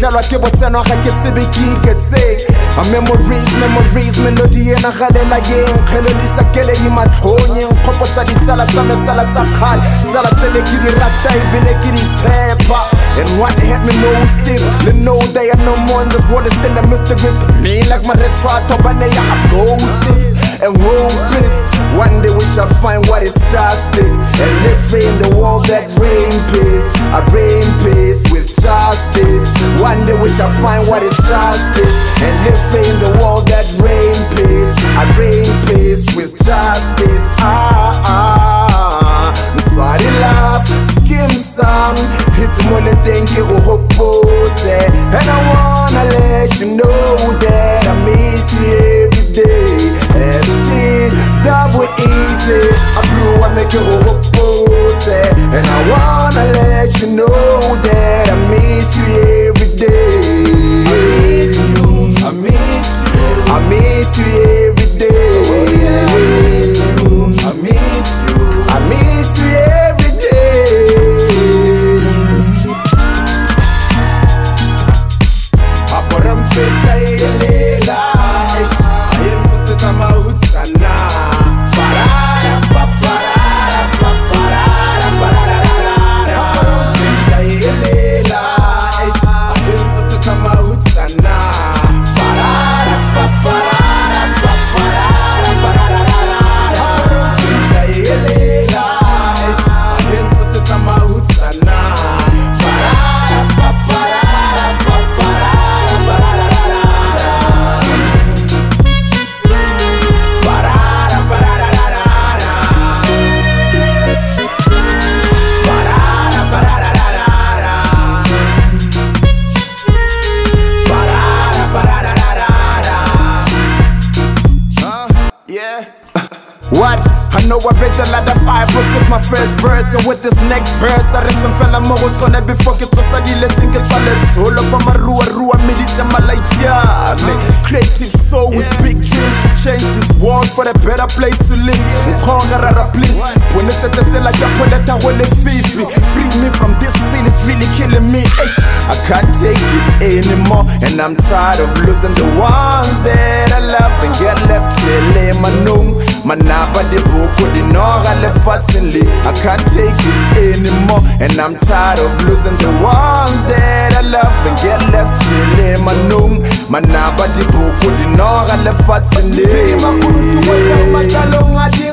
tlalwa ke botseno ga ke tsebe ke iketseng a send on high gets C B key can sick. My memories memories melodi ena galela yeng kgelelisa keledi matlhonyeng kgopotsa ditsala tsa me tsala tsa kgale tsala tsele ke di rata ebile ke di tshepa and what hit me most is to know they are no more in this world is still a mystery to me. Like my red swat bane ya Moses and hopeless. One day we shall find what is justice and live in the world that reign peace I reign peace with justice one day we shall find what is justice and live in the world that reign peace I reign peace with justice. Ah ah Nobody love skim song It's more than thank you hopote And I wanna let you know that I miss you every day. Everything double easy I blew I make you hopote And I wanna let you know I know I raised a lot of eyeballs with my first verse And with this next verse I read some fella mo go tsone before ke tlosa dile tseng ke tswa letsholo fa marua rua meditse malaityane Creative soul with big dreams to change this world for a better place to live. Nkonga rara please. When it's at the tsela ka poleta go le fifi Free me from this feel it's really killing me. Eish, I can't take it anymore And I'm tired of losing the ones that I love. And get left here manong Manaba di buku di noga lefatsheng le I can't take it anymore. And I'm tired of losing the ones that I love. And get left here my Manaba di buku di noga lefatsheng le Makulutu weta matalong a ding